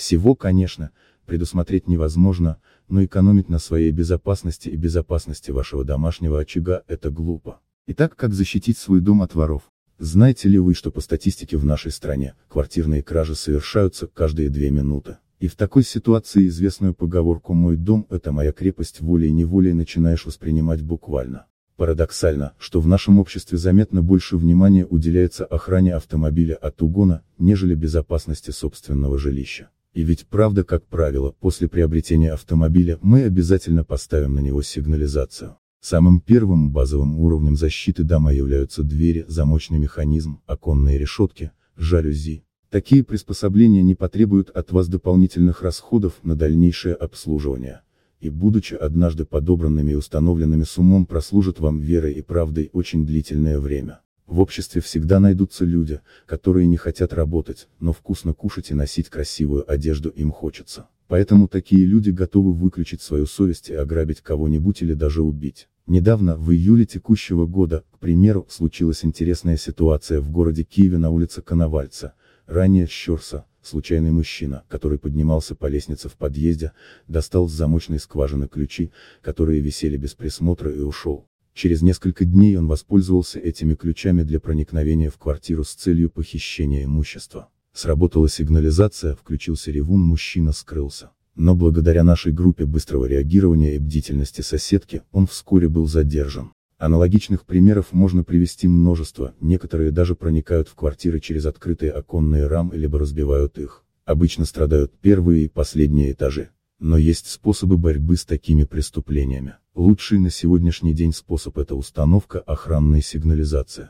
Всего, конечно, предусмотреть невозможно, но экономить на своей безопасности и безопасности вашего домашнего очага – это глупо. Итак, как защитить свой дом от воров? Знаете ли вы, что по статистике в нашей стране, квартирные кражи совершаются каждые две минуты? И в такой ситуации известную поговорку «мой дом – это моя крепость» волей-неволей начинаешь воспринимать буквально. Парадоксально, что в нашем обществе заметно больше внимания уделяется охране автомобиля от угона, нежели безопасности собственного жилища. И ведь правда, как правило, после приобретения автомобиля мы обязательно поставим на него сигнализацию. Самым первым базовым уровнем защиты дома являются двери, замочный механизм, оконные решетки, жалюзи. Такие приспособления не потребуют от вас дополнительных расходов на дальнейшее обслуживание. И будучи однажды подобранными и установленными с умом прослужат вам верой и правдой очень длительное время. В обществе всегда найдутся люди, которые не хотят работать, но вкусно кушать и носить красивую одежду им хочется. Поэтому такие люди готовы выключить свою совесть и ограбить кого-нибудь или даже убить. Недавно, в июле текущего года, к примеру, случилась интересная ситуация в городе Киеве на улице Коновальца, ранее Щерса, случайный мужчина, который поднимался по лестнице в подъезде, достал с замочной скважины ключи, которые висели без присмотра и ушел. Через несколько дней он воспользовался этими ключами для проникновения в квартиру с целью похищения имущества. Сработала сигнализация, включился ревун, мужчина скрылся. Но благодаря нашей группе быстрого реагирования и бдительности соседки, он вскоре был задержан. Аналогичных примеров можно привести множество, некоторые даже проникают в квартиры через открытые оконные рамы либо разбивают их. Обычно страдают первые и последние этажи. Но есть способы борьбы с такими преступлениями. Лучший на сегодняшний день способ это установка охранной сигнализации.